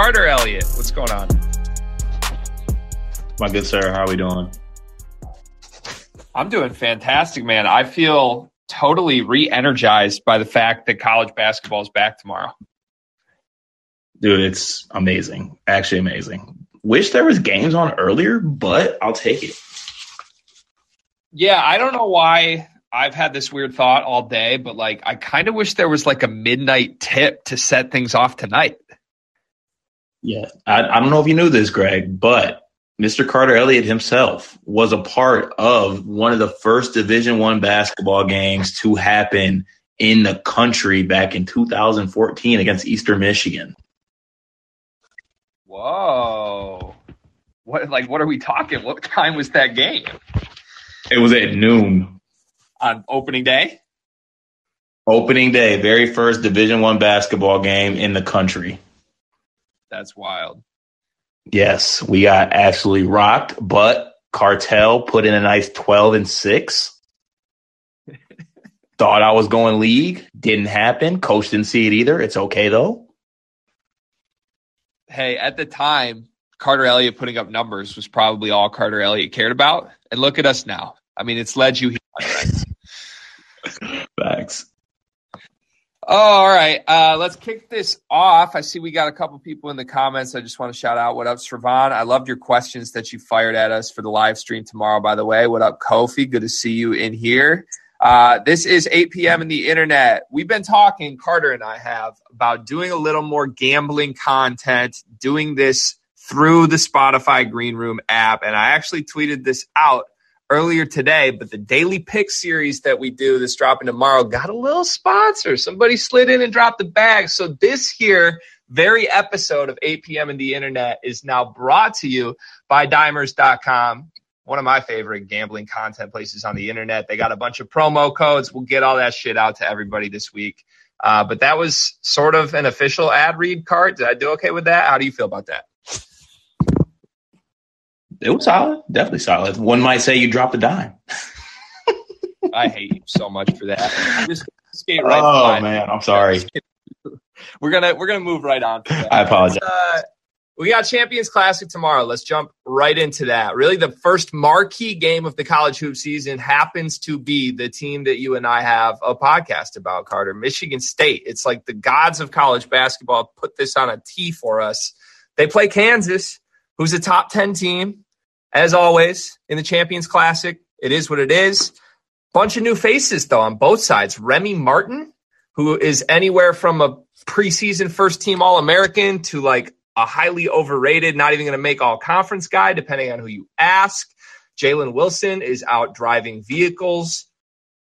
Carter Elliott, what's going on? My good sir, how are we doing? I'm doing fantastic, man. I feel totally re-energized by the fact that college basketball is back tomorrow. Dude, it's amazing. Actually amazing. Wish there was games on earlier, but I'll take it. Yeah, I don't know why I've had this weird thought all day, but like I kind of wish there was like a midnight tip to set things off tonight. Yeah, I, I don't know if you knew this, Greg, but Mr. Carter Elliott himself was a part of one of the first Division One basketball games to happen in the country back in 2014 against Eastern Michigan. Whoa! What like what are we talking? What time was that game? It was at noon on opening day. Opening day, very first Division One basketball game in the country. That's wild. Yes, we got absolutely rocked, but Cartel put in a nice 12 and 6. Thought I was going league, didn't happen. Coach didn't see it either. It's okay though. Hey, at the time, Carter Elliott putting up numbers was probably all Carter Elliott cared about. And look at us now. I mean, it's led you here. Facts. Oh, all right. Uh, let's kick this off. I see we got a couple people in the comments. I just want to shout out what up, Sravon. I loved your questions that you fired at us for the live stream tomorrow, by the way. What up, Kofi? Good to see you in here. Uh, this is 8 p.m. in the internet. We've been talking, Carter and I have, about doing a little more gambling content, doing this through the Spotify Greenroom app. And I actually tweeted this out earlier today, but the daily pick series that we do that's dropping tomorrow got a little sponsor. Somebody slid in and dropped the bag. So this here very episode of 8 p.m. in the internet is now brought to you by dimers.com. One of my favorite gambling content places on the internet. They got a bunch of promo codes. We'll get all that shit out to everybody this week. Uh, but that was sort of an official ad read card. Did I do okay with that? How do you feel about that? It was solid, definitely solid. One might say you dropped a dime. I hate you so much for that. Just skate right. Oh man, I'm sorry. We're gonna we're gonna move right on. I apologize. Uh, we got Champions Classic tomorrow. Let's jump right into that. Really, the first marquee game of the college hoop season happens to be the team that you and I have a podcast about, Carter. Michigan State. It's like the gods of college basketball put this on a tee for us. They play Kansas, who's a top 10 team. As always, in the Champions Classic, it is what it is. Bunch of new faces, though, on both sides. Remy Martin, who is anywhere from a preseason first team All American to like a highly overrated, not even going to make all conference guy, depending on who you ask. Jalen Wilson is out driving vehicles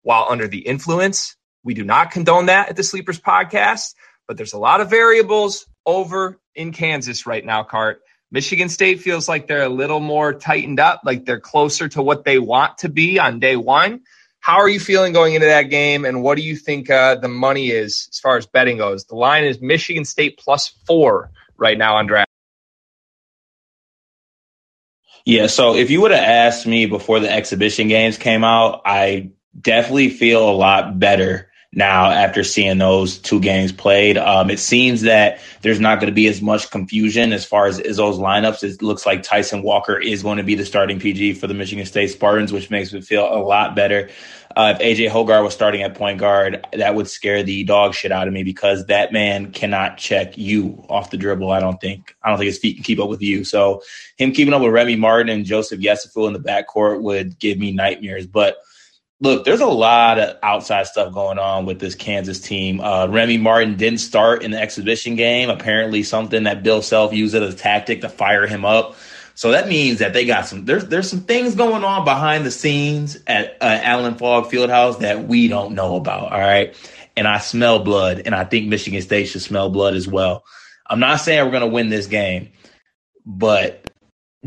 while under the influence. We do not condone that at the Sleepers podcast, but there's a lot of variables over in Kansas right now, Cart. Michigan State feels like they're a little more tightened up, like they're closer to what they want to be on day one. How are you feeling going into that game, and what do you think uh, the money is as far as betting goes? The line is Michigan State plus four right now on draft. Yeah, so if you would have asked me before the exhibition games came out, I definitely feel a lot better now after seeing those two games played. Um, it seems that there's not going to be as much confusion as far as Izzo's lineups. It looks like Tyson Walker is going to be the starting PG for the Michigan State Spartans, which makes me feel a lot better. Uh, if AJ Hoggard was starting at point guard, that would scare the dog shit out of me because that man cannot check you off the dribble. I don't think. I don't think his feet can keep up with you. So him keeping up with Remy Martin and Joseph Yesufu in the backcourt would give me nightmares. But look, there's a lot of outside stuff going on with this Kansas team. Uh, Remy Martin didn't start in the exhibition game. Apparently, something that Bill Self used as a tactic to fire him up. So that means that they got some there's there's some things going on behind the scenes at uh, Allen Fogg Fieldhouse that we don't know about. All right, and I smell blood, and I think Michigan State should smell blood as well. I'm not saying we're going to win this game, but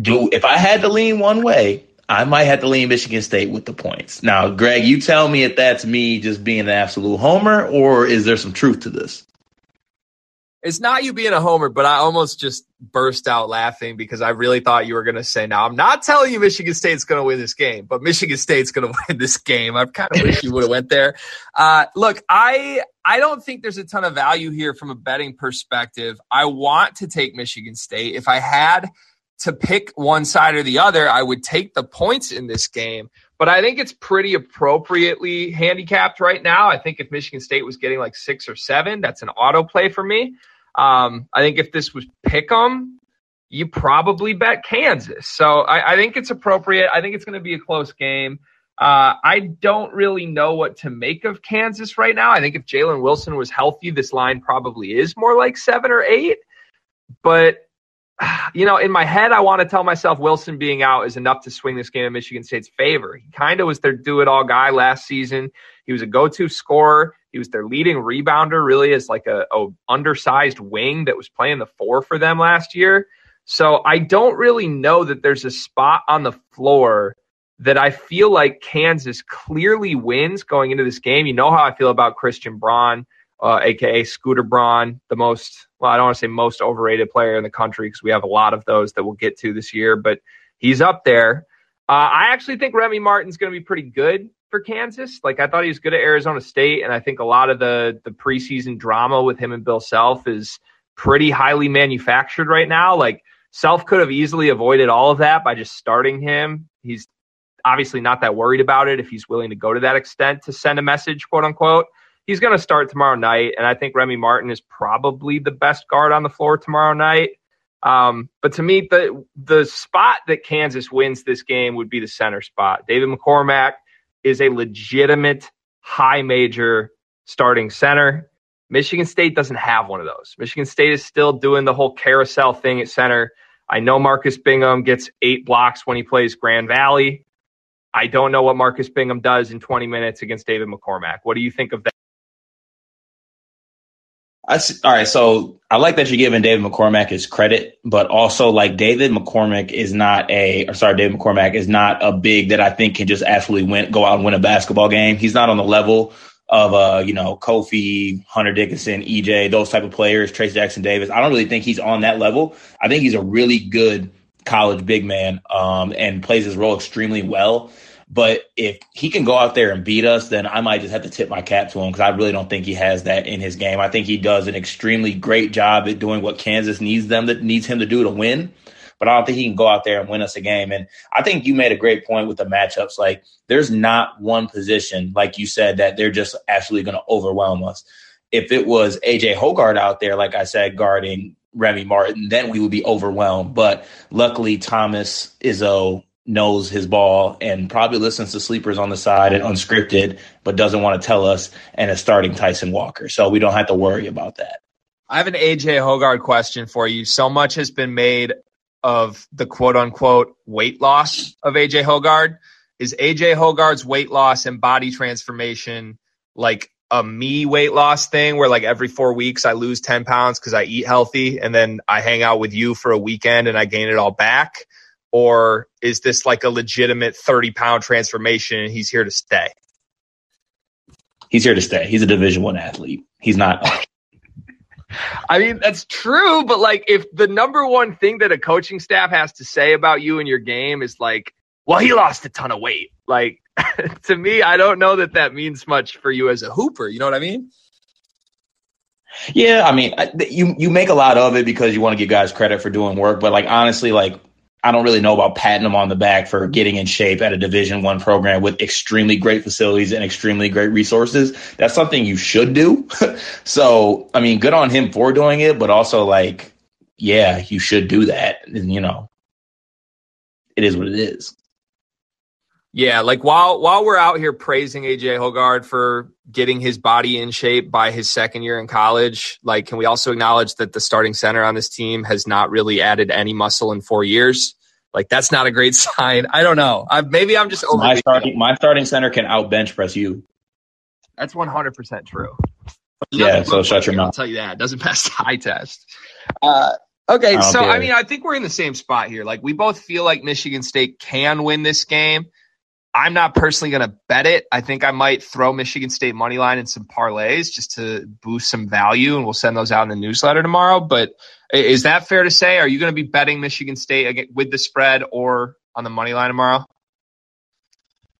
do if I had to lean one way, I might have to lean Michigan State with the points. Now, Greg, you tell me if that's me just being an absolute homer, or is there some truth to this? It's not you being a homer, but I almost just burst out laughing because I really thought you were going to say, "Now, I'm not telling you Michigan State's going to win this game, but Michigan State's going to win this game." I kind of wish you would have went there. Uh, look, I I don't think there's a ton of value here from a betting perspective. I want to take Michigan State. If I had to pick one side or the other, I would take the points in this game. But I think it's pretty appropriately handicapped right now. I think if Michigan State was getting like six or seven, that's an auto play for me. Um, I think if this was pick 'em, you probably bet Kansas. So I, I think it's appropriate. I think it's going to be a close game. Uh, I don't really know what to make of Kansas right now. I think if Jalen Wilson was healthy, this line probably is more like seven or eight. But you know, in my head, I want to tell myself Wilson being out is enough to swing this game in Michigan State's favor. He kind of was their do it all guy last season. He was a go to scorer. He was their leading rebounder, really, as like a, a undersized wing that was playing the four for them last year. So I don't really know that there's a spot on the floor that I feel like Kansas clearly wins going into this game. You know how I feel about Christian Braun uh, aka Scooter Braun, the most well, I don't want to say most overrated player in the country because we have a lot of those that we'll get to this year, but he's up there. Uh, I actually think Remy Martin's going to be pretty good for Kansas. Like I thought he was good at Arizona State, and I think a lot of the the preseason drama with him and Bill Self is pretty highly manufactured right now. Like Self could have easily avoided all of that by just starting him. He's obviously not that worried about it if he's willing to go to that extent to send a message, quote unquote he's going to start tomorrow night, and I think Remy Martin is probably the best guard on the floor tomorrow night. Um, but to me, the the spot that Kansas wins this game would be the center spot. David McCormack is a legitimate high major starting center. Michigan State doesn't have one of those. Michigan State is still doing the whole carousel thing at center. I know Marcus Bingham gets eight blocks when he plays Grand Valley. I don't know what Marcus Bingham does in 20 minutes against David McCormack. What do you think of that? I see, all right, so I like that you're giving David McCormack his credit, but also like David McCormack is not a, or sorry, David McCormack is not a big that I think can just absolutely win, go out and win a basketball game. He's not on the level of uh, you know, Kofi, Hunter Dickinson, EJ, those type of players, Trayce Jackson Davis. I don't really think he's on that level. I think he's a really good college big man um, and plays his role extremely well. But if he can go out there and beat us, then I might just have to tip my cap to him because I really don't think he has that in his game. I think he does an extremely great job at doing what Kansas needs them that needs him to do to win. But I don't think he can go out there and win us a game. And I think you made a great point with the matchups. Like there's not one position, like you said, that they're just absolutely going to overwhelm us. If it was AJ Hoggard out there, like I said, guarding Remy Martin, then we would be overwhelmed. But luckily, Thomas Izzo knows his ball and probably listens to sleepers on the side and unscripted, but doesn't want to tell us and is starting Tyson Walker. So we don't have to worry about that. I have an AJ Hoggard question for you. So much has been made of the quote unquote weight loss of AJ Hoggard. Is AJ Hoggard's weight loss and body transformation like a me weight loss thing where like every four weeks I lose 10 pounds because I eat healthy and then I hang out with you for a weekend and I gain it all back? or is this like a legitimate 30 pound transformation and he's here to stay? He's here to stay. He's a division one athlete. He's not. I mean, that's true, but like if the number one thing that a coaching staff has to say about you and your game is like, well, he lost a ton of weight. Like to me, I don't know that that means much for you as a hooper. You know what I mean? Yeah, I mean, you you make a lot of it because you want to give guys credit for doing work, but like honestly, like I don't really know about patting him on the back for getting in shape at a Division One program with extremely great facilities and extremely great resources. That's something you should do. so, I mean, good on him for doing it, but also like, yeah, you should do that. And you know, it is what it is. Yeah, like while while we're out here praising AJ Hoggard for getting his body in shape by his second year in college, like can we also acknowledge that the starting center on this team has not really added any muscle in 4 years? Like that's not a great sign. I don't know. I, maybe I'm just over. My starting my starting center can out bench press you. That's 100 percent true. Yeah, so shut your mouth. I'll tell you that. It doesn't pass the eye test. Uh, okay, I so care. I mean, I think we're in the same spot here. Like we both feel like Michigan State can win this game. I'm not personally going to bet it. I think I might throw Michigan State money line in some parlays just to boost some value, and we'll send those out in the newsletter tomorrow. But is that fair to say? Are you going to be betting Michigan State with the spread or on the money line tomorrow?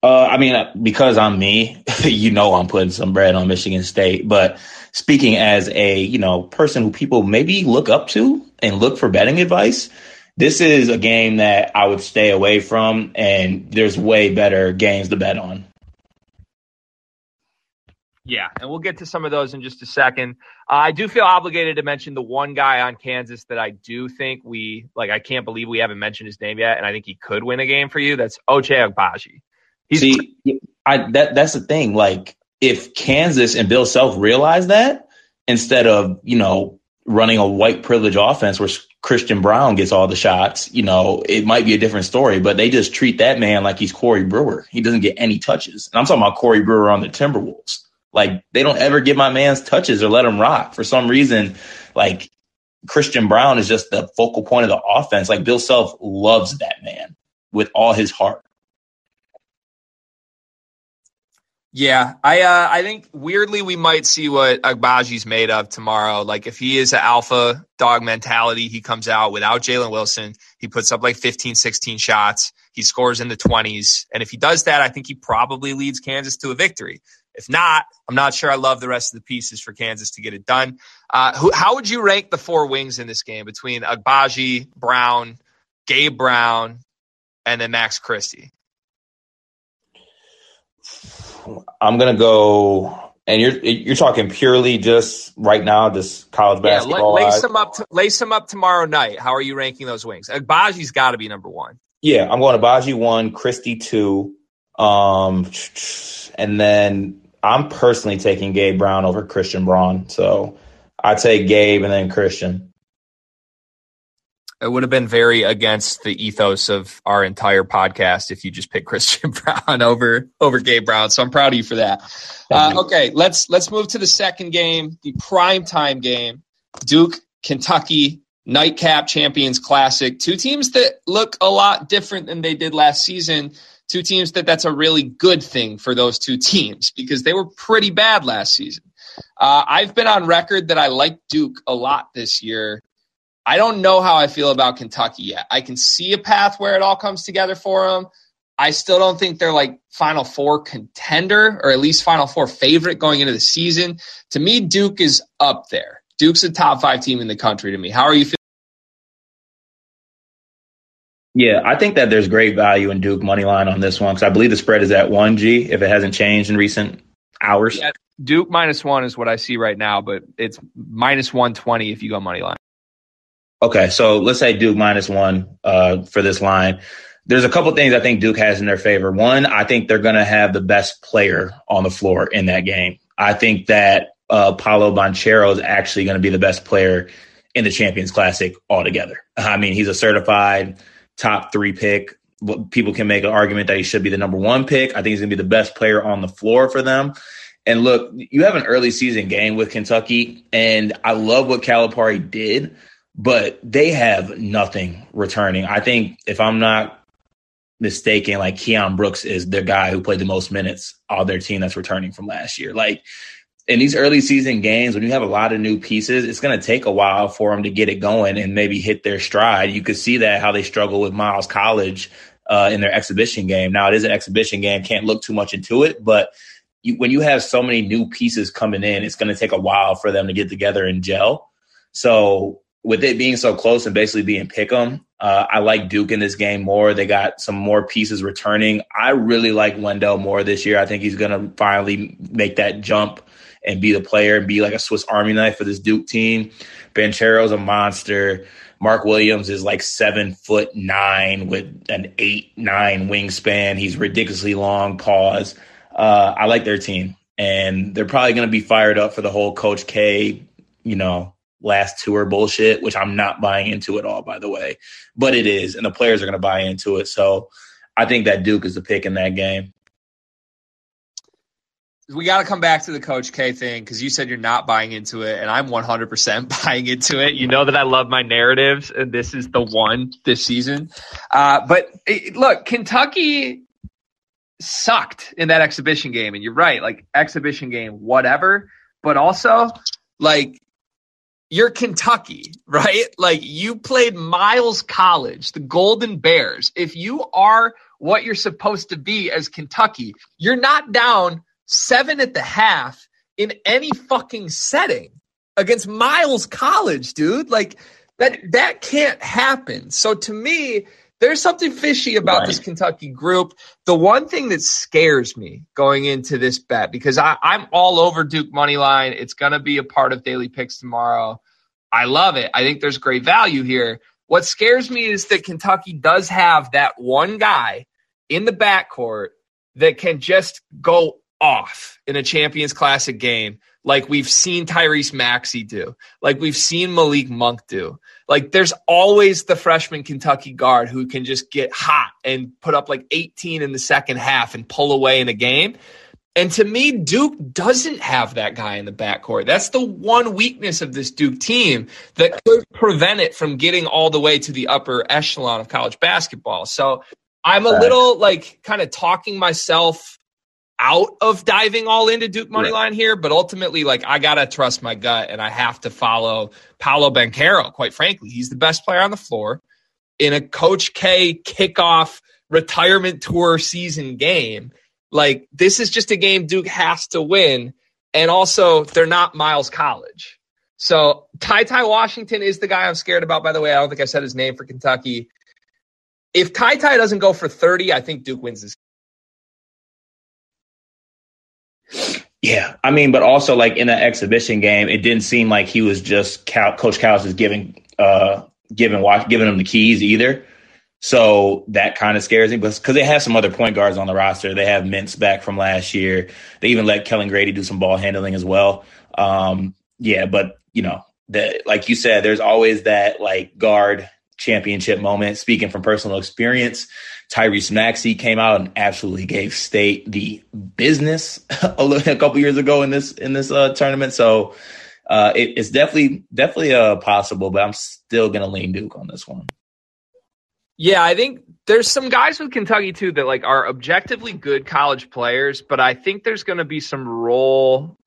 Uh, I mean, uh, because I'm me, you know, I'm putting some bread on Michigan State. But speaking as a you know person who people maybe look up to and look for betting advice, this is a game that I would stay away from, and there's way better games to bet on. Yeah, and we'll get to some of those in just a second. Uh, I do feel obligated to mention the one guy on Kansas that I do think we like. I can't believe we haven't mentioned his name yet, and I think he could win a game for you. That's Ochai Agbaji. He's See, I that that's the thing. Like, if Kansas and Bill Self realize that instead of you know running a white privilege offense where Christian Braun gets all the shots, you know, it might be a different story, but they just treat that man like he's Corey Brewer. He doesn't get any touches. And I'm talking about Corey Brewer on the Timberwolves. Like they don't ever give my man's touches or let him rock. For some reason, like Christian Braun is just the focal point of the offense. Like Bill Self loves that man with all his heart. Yeah, I uh, I think weirdly we might see what Agbaji's made of tomorrow. Like if he is an alpha dog mentality, he comes out without Jalen Wilson. He puts up like 15, 16 shots. He scores in the 20s. And if he does that, I think he probably leads Kansas to a victory. If not, I'm not sure I love the rest of the pieces for Kansas to get it done. Uh, who, how would you rank the four wings in this game between Agbaji, Braun, Gabe Brown, and then Max Christie? I'm gonna go, and you're you're talking purely just right now, just college basketball. Yeah, lace them up. To, lace them up tomorrow night. How are you ranking those wings? Agbaji's got to be number one. Yeah, I'm going Agbaji one, Christie two, um, and then I'm personally taking Gabe Brown over Christian Braun. So I take Gabe and then Christian it would have been very against the ethos of our entire podcast if you just picked Christian Braun over over Gabe Brown. So I'm proud of you for that. Uh, okay, let's let's move to the second game, the prime time game, Duke Kentucky nightcap champions classic. Two teams that look a lot different than they did last season. Two teams that that's a really good thing for those two teams because they were pretty bad last season. Uh, I've been on record that I like Duke a lot this year. I don't know how I feel about Kentucky yet. I can see a path where it all comes together for them. I still don't think they're like Final Four contender or at least Final Four favorite going into the season. To me, Duke is up there. Duke's a top five team in the country to me. How are you feeling? Yeah, I think that there's great value in Duke money line on this one because I believe the spread is at one G if it hasn't changed in recent hours. Yeah, Duke minus one is what I see right now, but it's minus one twenty if you go money line. Okay, so let's say Duke minus one uh, for this line. There's a couple things I think Duke has in their favor. One, I think they're going to have the best player on the floor in that game. I think that uh, Paolo Banchero is actually going to be the best player in the Champions Classic altogether. I mean, he's a certified top three pick. People can make an argument that he should be the number one pick. I think he's going to be the best player on the floor for them. And look, you have an early season game with Kentucky, and I love what Calipari did but they have nothing returning. I think if I'm not mistaken, like Keion Brooks is the guy who played the most minutes on their team that's returning from last year. Like in these early season games, when you have a lot of new pieces, it's going to take a while for them to get it going and maybe hit their stride. You could see that how they struggle with Miles College uh, in their exhibition game. Now it is an exhibition game, can't look too much into it, but you, when you have so many new pieces coming in, it's going to take a while for them to get together and gel. So with it being so close and basically being pick 'em, uh, I like Duke in this game more. They got some more pieces returning. I really like Wendell Moore this year. I think he's going to finally make that jump and be the player and be like a Swiss Army knife for this Duke team. Banchero's a monster. Mark Williams is like seven foot nine with an eight nine wingspan. He's ridiculously long. Pause. Uh, I like their team, and they're probably going to be fired up for the whole Coach K, you know, last tour bullshit, which I'm not buying into at all, by the way. But it is, and the players are going to buy into it. So I think that Duke is the pick in that game. We got to come back to the Coach K thing because you said you're not buying into it, and I'm 100% buying into it. You know that I love my narratives, and this is the one this season. Uh, but it, look, Kentucky sucked in that exhibition game, and you're right, like exhibition game, whatever. But also, like you're Kentucky, right? Like you played Miles College, the Golden Bears. If you are what you're supposed to be as Kentucky, you're not down seven at the half in any fucking setting against Miles College, dude. Like that that can't happen. So to me, there's something fishy about right. this Kentucky group. The one thing that scares me going into this bet, because I, I'm all over Duke money line. It's going to be a part of daily picks tomorrow. I love it. I think there's great value here. What scares me is that Kentucky does have that one guy in the backcourt that can just go off in a Champions Classic game like we've seen Tyrese Maxey do, like we've seen Malik Monk do. Like there's always the freshman Kentucky guard who can just get hot and put up like 18 in the second half and pull away in a game. And to me, Duke doesn't have that guy in the backcourt. That's the one weakness of this Duke team that could prevent it from getting all the way to the upper echelon of college basketball. So I'm a little like kind of talking myself out of diving all into Duke money line here, but ultimately, like I gotta trust my gut and I have to follow Paolo Banchero. Quite frankly, he's the best player on the floor in a Coach K kickoff retirement tour season game. Like this is just a game Duke has to win, and also they're not Miles College. So Ty Ty Washington is the guy I'm scared about. By the way, I don't think I said his name for Kentucky. If Ty Ty doesn't go for 30, I think Duke wins this Yeah, I mean, but also like in an exhibition game, it didn't seem like he was just Cal- Coach Cal's just giving uh giving watch giving him the keys either. So that kind of scares me, but because they have some other point guards on the roster, they have Mintz back from last year. They even let Kellan Grady do some ball handling as well. Um, yeah, but you know, the like you said, there's always that like guard championship moment. Speaking from personal experience, Tyrese Maxey came out and absolutely gave State the business a, little, a couple years ago in this in this uh, tournament. So uh, it, it's definitely definitely uh, possible, but I'm still gonna lean Duke on this one. Yeah, I think there's some guys with Kentucky too that like are objectively good college players, but I think there's going to be some role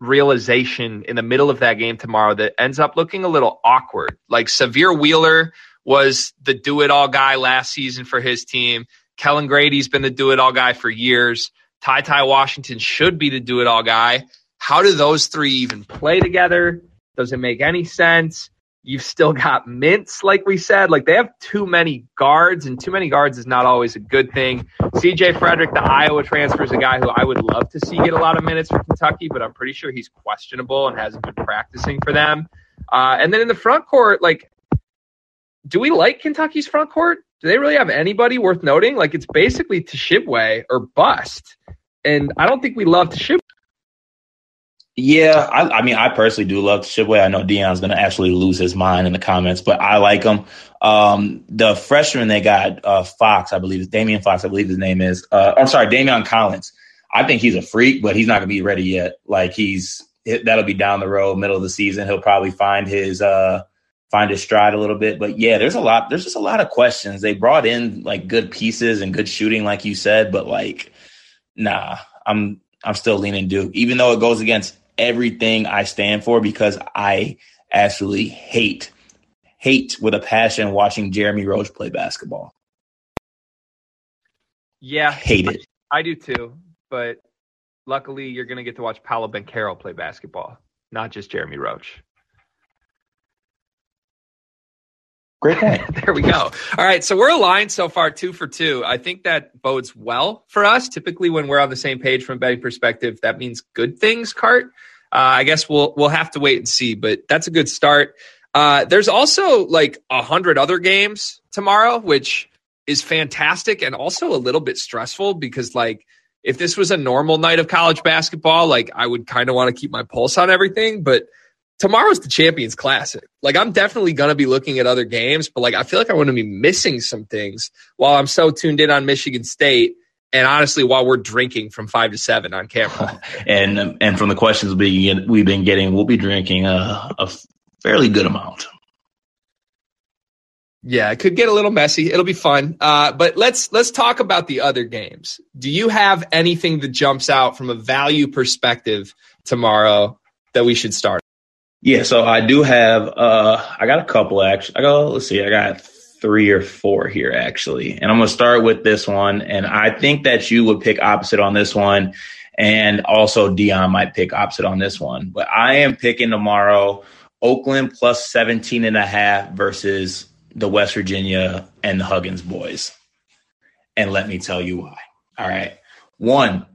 realization in the middle of that game tomorrow that ends up looking a little awkward. Like Sahvir Wheeler was the do it all guy last season for his team. Kellan Grady's been the do it all guy for years. Ty Ty Washington should be the do it all guy. How do those three even play together? Does it make any sense? You've still got Mintz, like we said. Like they have too many guards, and too many guards is not always a good thing. CJ Frederick, the Iowa transfer, is a guy who I would love to see get a lot of minutes for Kentucky, but I'm pretty sure he's questionable and hasn't been practicing for them. Uh, and then in the front court, like do we like Kentucky's front court? Do they really have anybody worth noting? Like it's basically Tshiebwe or bust, and I don't think we love Tshiebwe. Yeah, I, I, mean, I personally do love Tshiebwe. I know Dion's going to actually lose his mind in the comments, but I like him. Um, the freshman they got, uh, Fox, I believe, is Damian Fox, I believe his name is. Uh, I'm sorry, Daimion Collins. I think he's a freak, but he's not going to be ready yet. Like he's that'll be down the road, middle of the season. He'll probably find his uh, find his stride a little bit. But yeah, there's a lot. There's just a lot of questions. They brought in like good pieces and good shooting, like you said, but like, nah, I'm I'm still leaning Duke, even though it goes against everything I stand for because I absolutely hate hate with a passion watching Jeremy Roach play basketball. Yeah, hate it. I, I do too, but luckily you're going to get to watch Paolo Banchero play basketball, not just Jeremy Roach. Great point. there we go. All right. So we're aligned so far, two for two. I think that bodes well for us. Typically, when we're on the same page from a betting perspective, that means good things, Cart. Uh, I guess we'll we'll have to wait and see, but that's a good start. Uh, there's also like a hundred other games tomorrow, which is fantastic and also a little bit stressful because like if this was a normal night of college basketball, like I would kind of want to keep my pulse on everything, but tomorrow's the Champions Classic. Like I'm definitely gonna be looking at other games, but like I feel like I'm gonna be missing some things while I'm so tuned in on Michigan State. And honestly, while we're drinking from five to seven on camera, and and from the questions we we've been getting, we'll be drinking a, a fairly good amount. Yeah, it could get a little messy. It'll be fun. Uh, but let's let's talk about the other games. Do you have anything that jumps out from a value perspective tomorrow that we should start? Yeah, so I do have uh I got a couple actually. I go let's see, I got three or four here actually. And I'm gonna start with this one. And I think that you would pick opposite on this one. And also Dion might pick opposite on this one. But I am picking tomorrow Oakland plus 17 and a half versus the West Virginia and the Huggins boys. And let me tell you why. All right. One,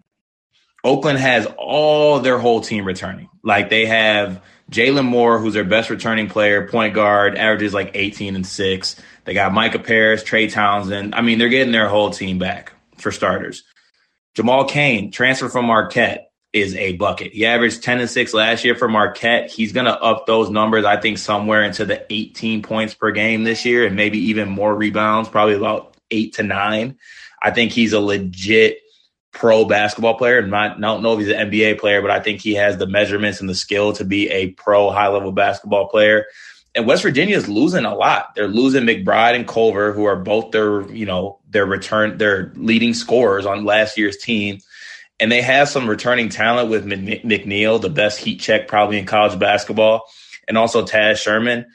Oakland has all their whole team returning. Like they have Jalen Moore, who's their best returning player, point guard, averages like 18 and 6. They got Micah Parrish, Trey Townsend. I mean, they're getting their whole team back for starters. Jamal Cain, transfer from Marquette, is a bucket. He averaged 10 and 6 last year for Marquette. He's going to up those numbers, I think, somewhere into the 18 points per game this year and maybe even more rebounds, probably about eight to nine. I think he's a legit pro basketball player. And not, I don't know if he's an NBA player, but I think he has the measurements and the skill to be a pro high level basketball player. And West Virginia is losing a lot. They're losing McBride and Culver, who are both their, you know, their return, their leading scorers on last year's team. And they have some returning talent with McNeil, the best heat check probably in college basketball, and also Taz Sherman.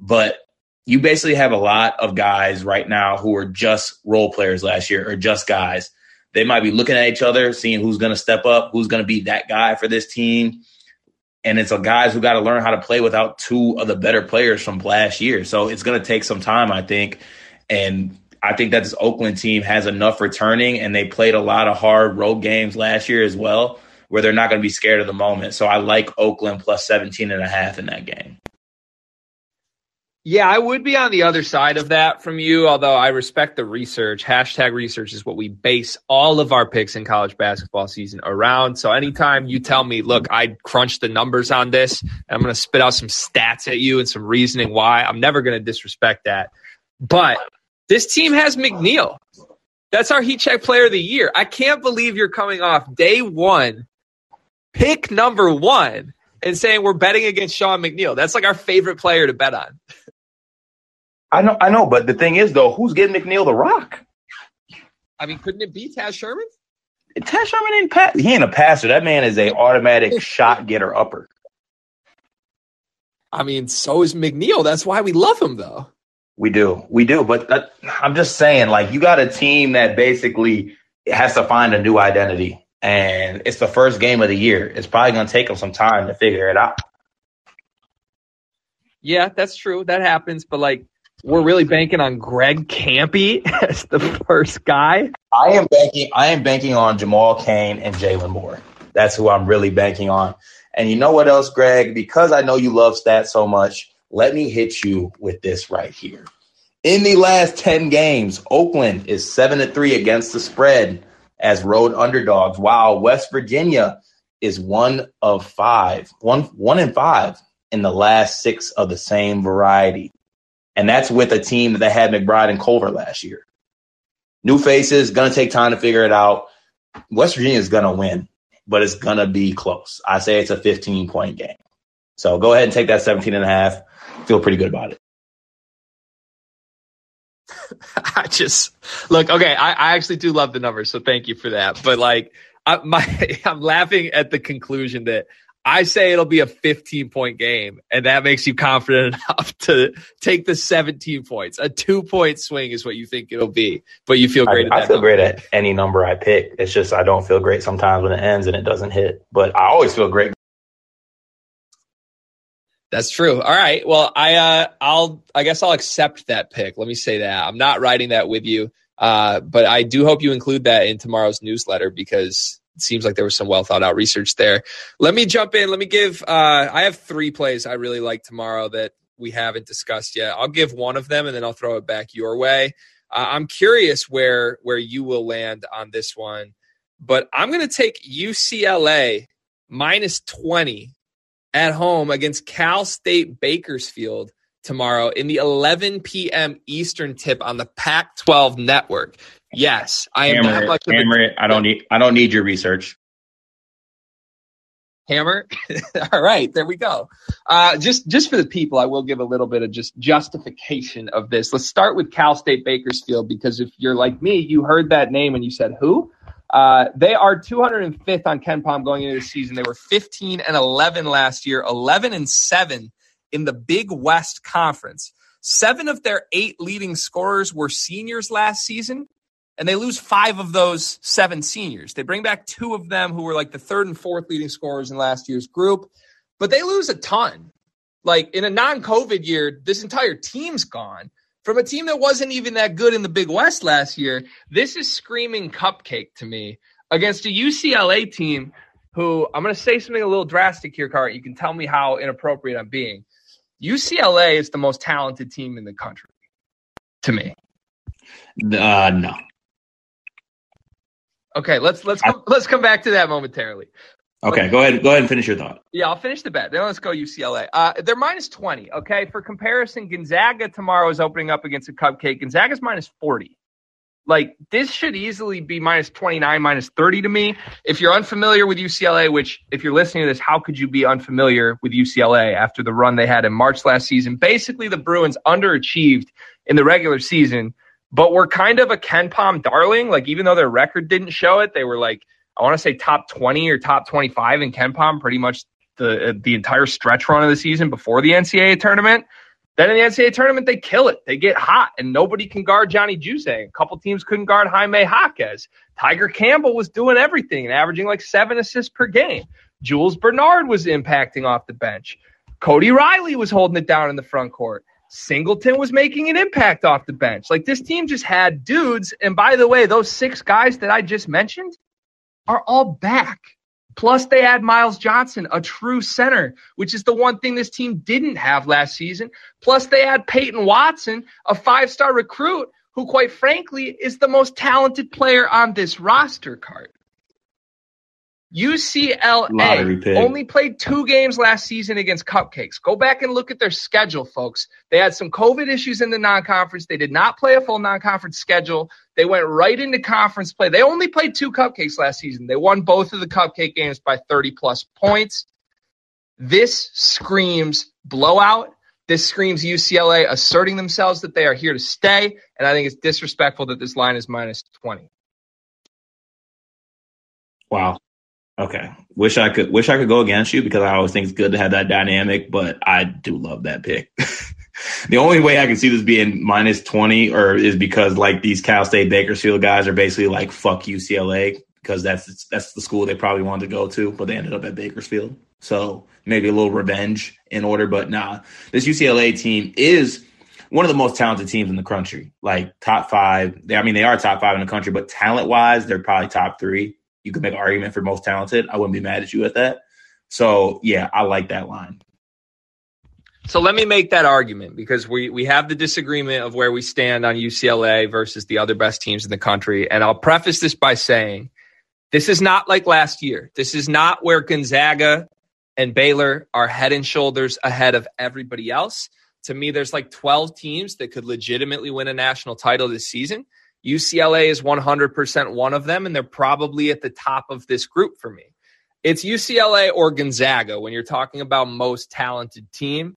But you basically have a lot of guys right now who are just role players last year or just guys they might be looking at each other, seeing who's going to step up, who's going to be that guy for this team. And it's a guys who got to learn how to play without two of the better players from last year. So it's going to take some time, I think. And I think that this Oakland team has enough returning, and they played a lot of hard road games last year as well, where they're not going to be scared of the moment. So I like Oakland plus 17 and a half in that game. Yeah, I would be on the other side of that from you, although I respect the research. Hashtag research is what we base all of our picks in college basketball season around. So anytime you tell me, look, I crunched the numbers on this, and I'm going to spit out some stats at you and some reasoning why, I'm never going to disrespect that. But this team has McNeil. That's our heat check player of the year. I can't believe you're coming off day one, pick number one, and saying we're betting against Sean McNeil. That's like our favorite player to bet on. I know, I know, but the thing is, though, who's getting McNeil the rock? I mean, couldn't it be Taz Sherman? Taz Sherman ain't pass. He ain't a passer. That man is a automatic shot getter upper. I mean, so is McNeil. That's why we love him, though. We do, we do. But that, I'm just saying, like, you got a team that basically has to find a new identity, and it's the first game of the year. It's probably going to take them some time to figure it out. Yeah, that's true. That happens, but like we're really banking on Greg Kampe as the first guy. I am banking. I am banking on Jamal Cain and Jalen Moore. That's who I'm really banking on. And you know what else, Greg? Because I know you love stats so much, let me hit you with this right here. In the last 10 games, Oakland is 7 to 3 against the spread as road underdogs, while West Virginia is one of five, one one in five in the last six of the same variety. And that's with a team that had McBride and Culver last year. New faces, to take time to figure it out. West Virginia is to win, but it's to be close. I say it's a 15 point game. So go ahead and take that 17 and a half. Feel pretty good about it. I just look okay. I, I actually do love the numbers, so thank you for that. But like, I, my I'm laughing at the conclusion that I say it'll be a 15 point game, and that makes you confident enough to take the 17 points. A two point swing is what you think it'll be, but you feel great. I, I feel number. great at any number I pick. It's just I don't feel great sometimes when it ends and it doesn't hit, but I always feel great. That's true. All right. Well, I uh, I'll I guess I'll accept that pick. Let me say that I'm not writing that with you, uh, but I do hope you include that in tomorrow's newsletter because seems like there was some well thought out research there. Let me jump in. Let me give. Uh, I have three plays I really like tomorrow that we haven't discussed yet. I'll give one of them and then I'll throw it back your way. Uh, I'm curious where where you will land on this one, but I'm going to take UCLA minus 20 at home against Cal State Bakersfield tomorrow in the 11 p.m. Eastern tip on the Pac-12 network. Yes, I am hammer, that much. Hammer it. I don't need. I don't need your research. Hammer. All right, there we go. Uh, just just for the people, I will give a little bit of just justification of this. Let's start with Cal State Bakersfield because if you're like me, you heard that name and you said who. Uh, they are 205th on KenPom going into the season. They were 15 and 11 last year, 11 and 7 in the Big West Conference. Seven of their eight leading scorers were seniors last season, and they lose five of those seven seniors. They bring back two of them who were like the third and fourth leading scorers in last year's group, but they lose a ton. Like in a non COVID year, this entire team's gone. From a team that wasn't even that good in the Big West last year, this is screaming cupcake to me against a UCLA team who I'm going to say something a little drastic here, Cart. You can tell me how inappropriate I'm being. UCLA is the most talented team in the country to me. Uh, no. Okay, let's let's come, let's come back to that momentarily. Okay, go ahead. Go ahead and finish your thought. Yeah, I'll finish the bet. Then let's go UCLA. Uh, they're minus 20. Okay. For comparison, Gonzaga tomorrow is opening up against a cupcake. Gonzaga's minus 40. Like, this should easily be minus 29, minus 30 to me. If you're unfamiliar with UCLA, which, if you're listening to this, how could you be unfamiliar with UCLA after the run they had in March last season? Basically, the Bruins underachieved in the regular season, but were kind of a KenPom darling. Like, even though their record didn't show it, they were like, I want to say top 20 or top 25 in KenPom pretty much the the entire stretch run of the season before the NCAA tournament. Then in the NCAA tournament, they kill it. They get hot, and nobody can guard Johnny Juzang. A couple teams couldn't guard Jaime Jaquez. Tiger Campbell was doing everything and averaging like seven assists per game. Jules Bernard was impacting off the bench. Cody Riley was holding it down in the front court. Singleton was making an impact off the bench. Like this team just had dudes. And by the way, those six guys that I just mentioned, are all back. Plus, they add Myles Johnson, a true center, which is the one thing this team didn't have last season. Plus, they add Peyton Watson, a five star recruit, who, quite frankly, is the most talented player on this roster card. UCLA only played two games last season against Cupcakes. Go back and look at their schedule, folks. They had some COVID issues in the non conference. They did not play a full non conference schedule. They went right into conference play. They only played two Cupcakes last season. They won both of the Cupcake games by 30 plus points. This screams blowout. This screams UCLA asserting themselves that they are here to stay. And I think it's disrespectful that this line is minus 20. Wow. Okay. Wish I could wish I could go against you because I always think it's good to have that dynamic, but I do love that pick. the only way I can see this being minus 20 or is because like these Cal State Bakersfield guys are basically like fuck UCLA because that's that's the school they probably wanted to go to, but they ended up at Bakersfield. So maybe a little revenge in order, but nah. This UCLA team is one of the most talented teams in the country. Like top five. I mean, they are top five in the country, but talent wise, they're probably top three you could make an argument for most talented. I wouldn't be mad at you at that. So yeah, I like that line. So let me make that argument because we we have the disagreement of where we stand on UCLA versus the other best teams in the country. And I'll preface this by saying this is not like last year. This is not where Gonzaga and Baylor are head and shoulders ahead of everybody else. To me, there's like 12 teams that could legitimately win a national title this season. UCLA is 100% one of them, and they're probably at the top of this group for me. It's UCLA or Gonzaga when you're talking about most talented team.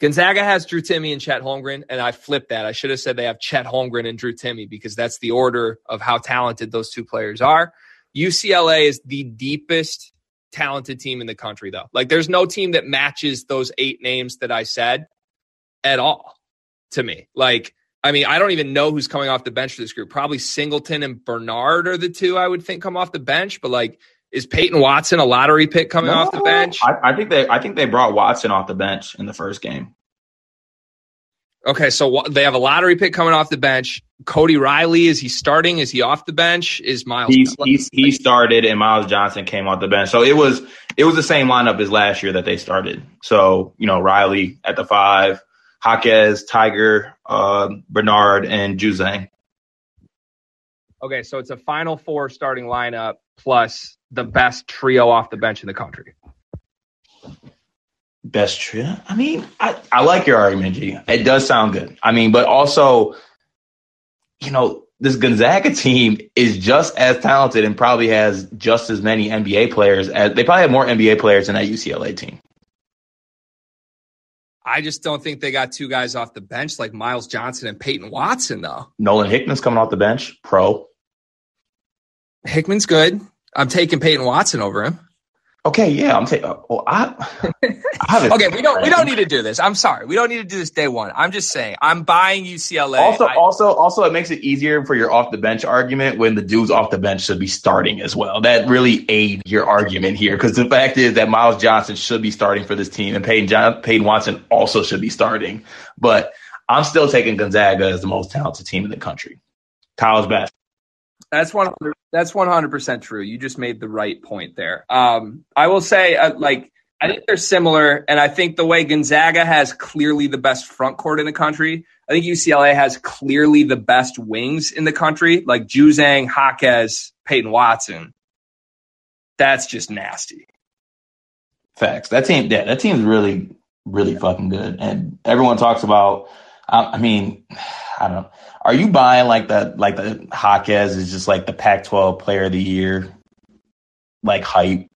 Gonzaga has Drew Timme and Chet Holmgren, and I flipped that. I should have said they have Chet Holmgren and Drew Timme because that's the order of how talented those two players are. UCLA is the deepest talented team in the country, though. Like, there's no team that matches those eight names that I said at all to me. Like, I mean, I don't even know who's coming off the bench for this group. Probably Singleton and Bernard are the two I would think come off the bench. But like, is Peyton Watson a lottery pick coming no, off the bench? I, I, think they I think they brought Watson off the bench in the first game. Okay, so they have a lottery pick coming off the bench. Cody Riley is he starting? Is he off the bench? Is Myles? He's, he's, he started and Myles Johnson came off the bench. So it was it was the same lineup as last year that they started. So you know Riley at the five, Jaquez, Tiger, uh, Bernard, and Juzang. Okay, so it's a Final Four starting lineup plus the best trio off the bench in the country. Best trio. I mean, I, I like your argument, G. It does sound good. I mean, but also, you know, this Gonzaga team is just as talented and probably has just as many NBA players as they probably have more NBA players than that UCLA team. I just don't think they got two guys off the bench like Myles Johnson and Peyton Watson, though. Nolan Hickman's coming off the bench, pro. Hickman's good. I'm taking Peyton Watson over him. Okay, yeah, I'm taking. Uh, well, I, I okay, we don't we don't need to do this. I'm sorry, we don't need to do this day one. I'm just saying, I'm buying UCLA. Also, I, also, also, it makes it easier for your off the bench argument when the dudes off the bench should be starting as well. That really aids your argument here because the fact is that Myles Johnson should be starting for this team, and Peyton John, Peyton Watson also should be starting. But I'm still taking Gonzaga as the most talented team in the country, college basketball. That's one. That's one hundred percent true. You just made the right point there. Um, I will say, uh, like, I think they're similar, and I think the way Gonzaga has clearly the best front court in the country, I think UCLA has clearly the best wings in the country, like Juzang, Jaquez, Peyton Watson. That's just nasty. Facts. That team, yeah, that team's really, really fucking good, and everyone talks about. I mean, I don't. know are you buying like the like the Jaquez is just like the Pac-12 Player of the Year, like hype?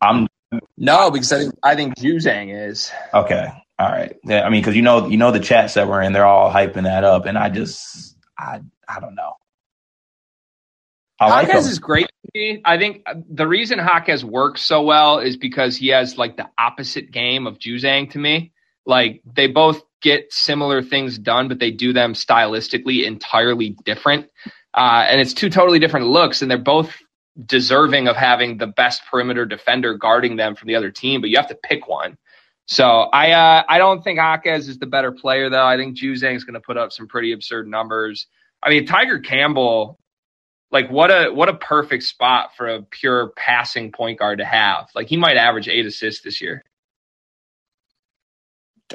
I'm no because I think I think Juzang is okay. All right, yeah, I mean because you know you know the chats that we're in, they're all hyping that up, and I just I I don't know. I Jaquez is great. I think the reason Jaquez works so well is because he has like the opposite game of Juzang to me. Like they both get similar things done, but they do them stylistically entirely different. Uh, and it's two totally different looks, and they're both deserving of having the best perimeter defender guarding them from the other team, but you have to pick one. So I uh, I don't think Jaquez is the better player though. I think Juzang is going to put up some pretty absurd numbers. I mean, Tiger Campbell, like what a what a perfect spot for a pure passing point guard to have. Like he might average eight assists this year.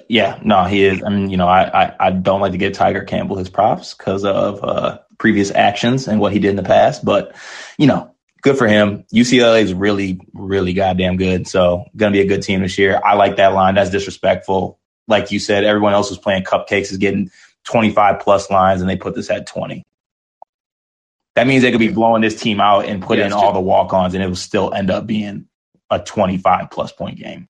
Yeah, no, he is. I mean, you know, I, I, I don't like to give Tiger Campbell his props because of uh, previous actions and what he did in the past, but you know, good for him. UCLA is really, really goddamn good. So gonna be a good team this year. I like that line. That's disrespectful. Like you said, everyone else was playing cupcakes is getting 25 plus lines and they put this at 20. That means they could be blowing this team out and put yeah, in all the walk ons and it will still end up being a 25 plus point game.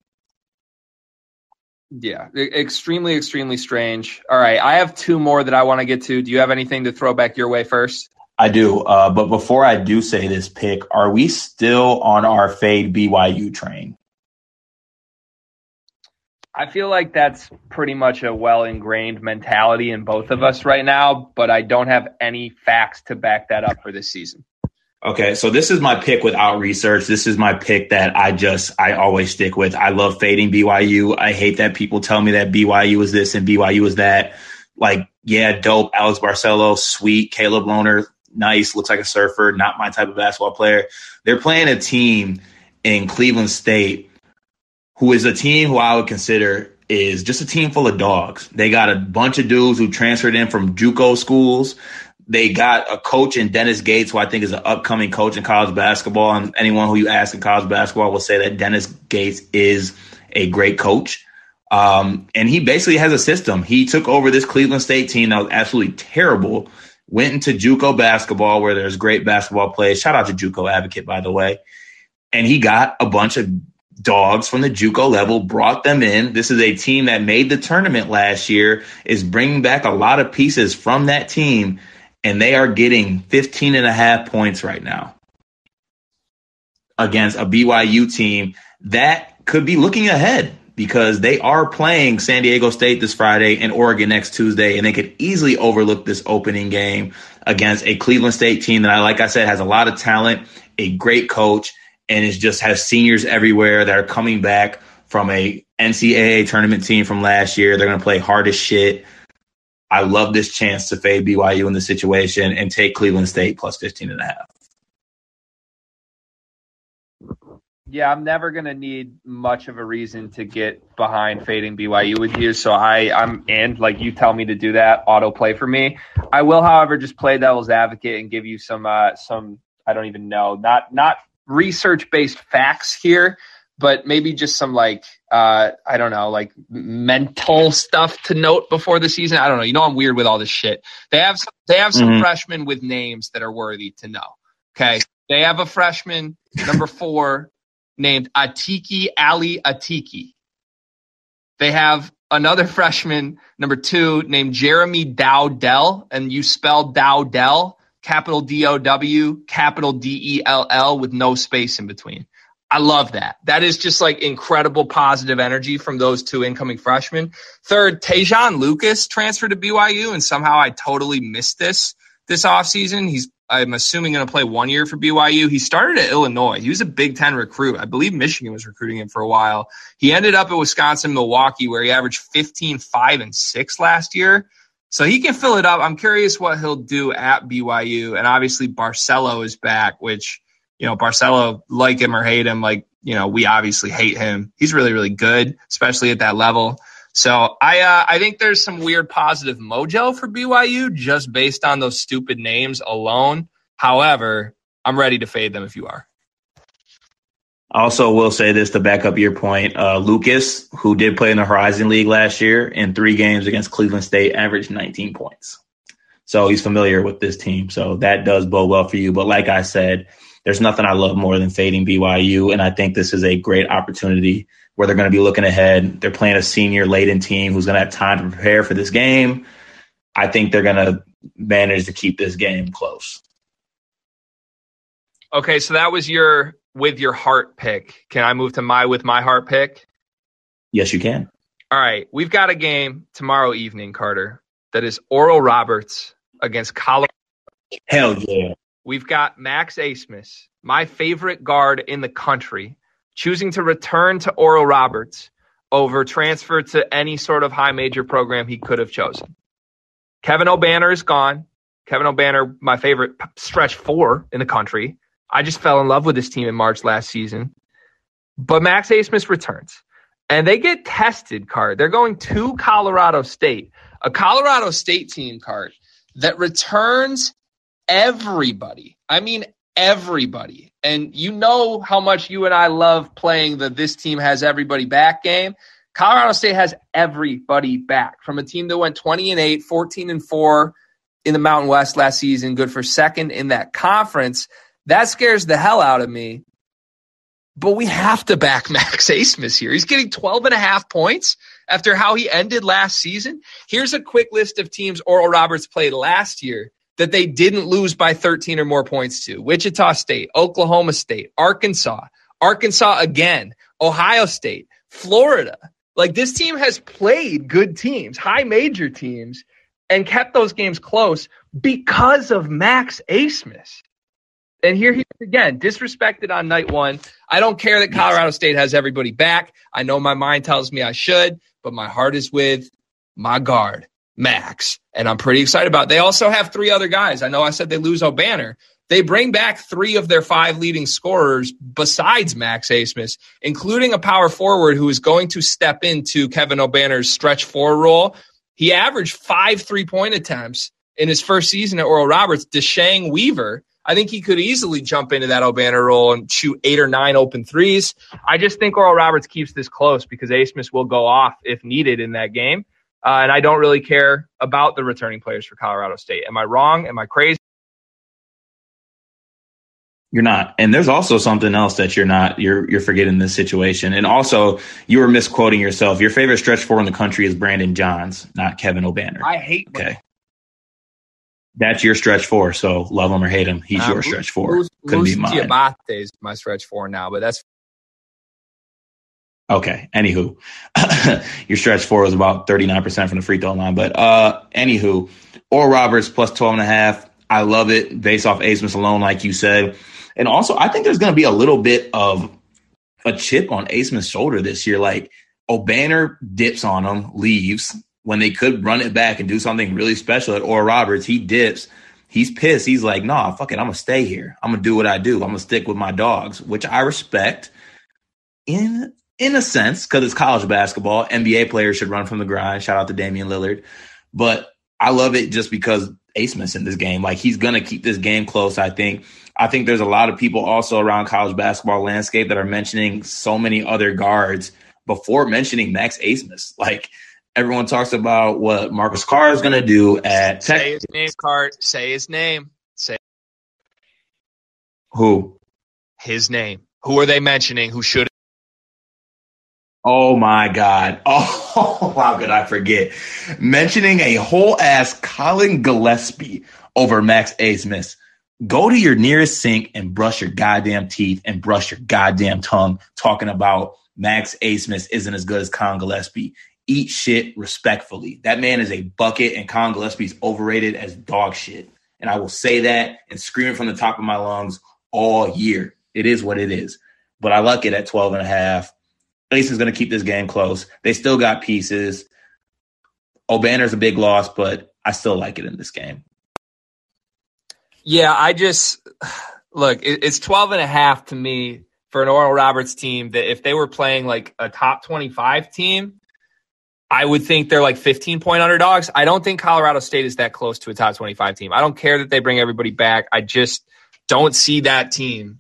Yeah, extremely, extremely strange. All right, I have two more that I want to get to. Do you have anything to throw back your way first? I do. Uh, but before I do say this pick, are we still on our fade BYU train? I feel like that's pretty much a well ingrained mentality in both of us right now, but I don't have any facts to back that up for this season. Okay, so this is my pick without research. This is my pick that I just I always stick with. I love fading BYU. I hate that people tell me that BYU is this and BYU is that. Like, yeah, dope. Alex Barcelo, sweet. Caleb Lohner, nice. Looks like a surfer. Not my type of basketball player. They're playing a team in Cleveland State who is a team who I would consider is just a team full of dogs. They got a bunch of dudes who transferred in from JUCO schools they got a coach in Dennis Gates, who I think is an upcoming coach in college basketball. And anyone who you ask in college basketball will say that Dennis Gates is a great coach. Um, and he basically has a system. He took over this Cleveland State team that was absolutely terrible, went into JUCO basketball where there's great basketball players. Shout out to JUCO Advocate, by the way. And he got a bunch of dogs from the JUCO level, brought them in. This is a team that made the tournament last year, is bringing back a lot of pieces from that team and they are getting 15 and a half points right now against a BYU team that could be looking ahead because they are playing San Diego State this Friday and Oregon next Tuesday, and they could easily overlook this opening game against a Cleveland State team that, I like I said, has a lot of talent, a great coach, and it just has seniors everywhere that are coming back from a NCAA tournament team from last year. They're going to play hard as shit. I love this chance to fade BYU in the situation and take Cleveland State plus 15 and a half. Yeah, I'm never gonna need much of a reason to get behind fading BYU with you, so I I'm in. Like you tell me to do that, auto play for me. I will, however, just play devil's advocate and give you some uh some I don't even know not not research based facts here, but maybe just some like uh, I don't know, like mental stuff to note before the season. I don't know. You know, I'm weird with all this shit. They have some, they have some mm-hmm. freshmen with names that are worthy to know. Okay, they have a freshman number four named Atiki Ali Atiki. They have another freshman number two named Jeremy DowDell, and you spell Dowdell capital D O W, capital D E L L with no space in between. I love that. That is just like incredible positive energy from those two incoming freshmen. Third, Te'Jon Lucas transferred to BYU, and somehow I totally missed this this offseason. He's I'm assuming going to play one year for BYU. He started at Illinois. He was a Big Ten recruit. I believe Michigan was recruiting him for a while. He ended up at Wisconsin, Milwaukee, where he averaged 15, 5, and 6 last year. So he can fill it up. I'm curious what he'll do at BYU. And obviously Barcelo is back, which, you know, Barcelo, like him or hate him, like, you know, we obviously hate him. He's really, really good, especially at that level. So I uh, I think there's some weird positive mojo for BYU just based on those stupid names alone. However, I'm ready to fade them if you are. Also, will say this to back up your point. Uh, Lucas, who did play in the Horizon League last year in three games against Cleveland State, averaged 19 points. So he's familiar with this team. So that does bode well for you. But like I said, there's nothing I love more than fading BYU. And I think this is a great opportunity where they're going to be looking ahead. They're playing a senior laden team who's going to have time to prepare for this game. I think they're going to manage to keep this game close. Okay, so that was your with your heart pick. Can I move to my with my heart pick? Yes, you can. All right. We've got a game tomorrow evening, Carter, that is Oral Roberts against Colorado. Hell yeah. We've got Max Abmas, my favorite guard in the country, choosing to return to Oral Roberts over transfer to any sort of high major program he could have chosen. Kevin Obanor is gone. Kevin Obanor, my favorite stretch four in the country. I just fell in love with this team in March last season. But Max Abmas returns and they get tested card. They're going to Colorado State, a Colorado State team card that returns everybody. I mean, everybody. And you know how much you and I love playing the this team has everybody back game. Colorado State has everybody back from a team that went 20 and 8, 14 and 4 in the Mountain West last season, good for second in that conference that scares the hell out of me. But we have to back Max Abmas here. He's getting 12 and a half points after how he ended last season. Here's a quick list of teams Oral Roberts played last year that they didn't lose by 13 or more points to Wichita State, Oklahoma State, Arkansas, Arkansas again, Ohio State, Florida. Like this team has played good teams, high major teams, and kept those games close because of Max Abmas. And here he is again, disrespected on night one. I don't care that Colorado State has everybody back. I know my mind tells me I should, but my heart is with my guard, Max. And I'm pretty excited about it. They also have three other guys. I know I said they lose Obanor. They bring back three of their five leading scorers besides Max Abmas, including a power forward who is going to step into Kevin Obanor's stretch four role. He averaged five three point attempts in his first season at Oral Roberts. Deshang Weaver I think he could easily jump into that Obanor role and shoot eight or nine open threes. I just think Oral Roberts keeps this close because Abmas will go off if needed in that game. Uh, and I don't really care about the returning players for Colorado State. Am I wrong? Am I crazy? You're not. And there's also something else that you're not you're you're forgetting this situation. And also you were misquoting yourself. Your favorite stretch four in the country is Brandon Johns, not Kevin Obanor. I hate Okay that's your stretch four. So love him or hate him, he's um, your stretch four. Luz, Couldn't Luz be mine. Diabate is my stretch four now, but that's okay. Anywho, your stretch four was about 39% from the free throw line. But uh anywho, Oral Roberts plus 12 and a half. I love it based off Abmas alone, like you said. And also, I think there's going to be a little bit of a chip on Abmas' shoulder this year. Like Obanor dips on him, leaves when they could run it back and do something really special at Oral Roberts, he dips. He's pissed. He's like, nah, fuck it. I'm gonna stay here. I'm gonna do what I do. I'm gonna stick with my dogs, which I respect in in a sense, because it's college basketball. NBA players should run from the grind. Shout out to Damian Lillard. But I love it just because Abmas in this game. Like he's gonna keep this game close. I think. I think there's a lot of people also around college basketball landscape that are mentioning so many other guards before mentioning Max Abmas. Like everyone talks about what Marcus Carr is gonna do at Tech. Say his name, Cart. Say his name. Say who? His name. Who are they mentioning? Who should Oh my God. Oh, how could I forget? Mentioning a whole ass Collin Gillespie over Max Abmas. Go to your nearest sink and brush your goddamn teeth and brush your goddamn tongue talking about Max Abmas isn't as good as Collin Gillespie. Eat shit respectfully. That man is a bucket and Collin Gillespie's overrated as dog shit. And I will say that and scream it from the top of my lungs all year. It is what it is. But I like it at 12 and a half. Is going to keep this game close. They still got pieces. Obanor's a big loss, but I still like it in this game. Yeah, I just look, it's 12 and a half to me for an Oral Roberts team that if they were playing like a top 25 team, I would think they're like 15 point underdogs. I don't think Colorado State is that close to a top 25 team. I don't care that they bring everybody back. I just don't see that team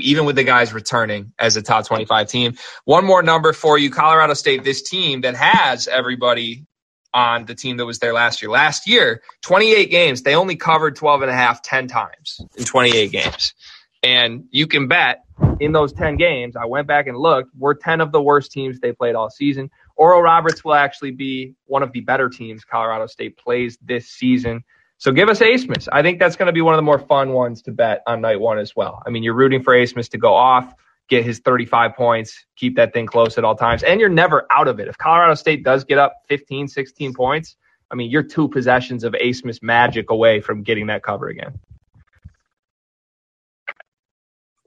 even with the guys returning as a top 25 team. One more number for you Colorado State, this team that has everybody on the team that was there last year. Last year, 28 games, they only covered 12 and a half 10 times in 28 games. And you can bet in those 10 games, I went back and looked, we're 10 of the worst teams they played all season. Oral Roberts will actually be one of the better teams Colorado State plays this season. So give us Abmas. I think that's going to be one of the more fun ones to bet on night one as well. I mean, you're rooting for Abmas to go off, get his 35 points, keep that thing close at all times, and you're never out of it. If Colorado State does get up 15, 16 points, I mean, you're two possessions of Abmas magic away from getting that cover again.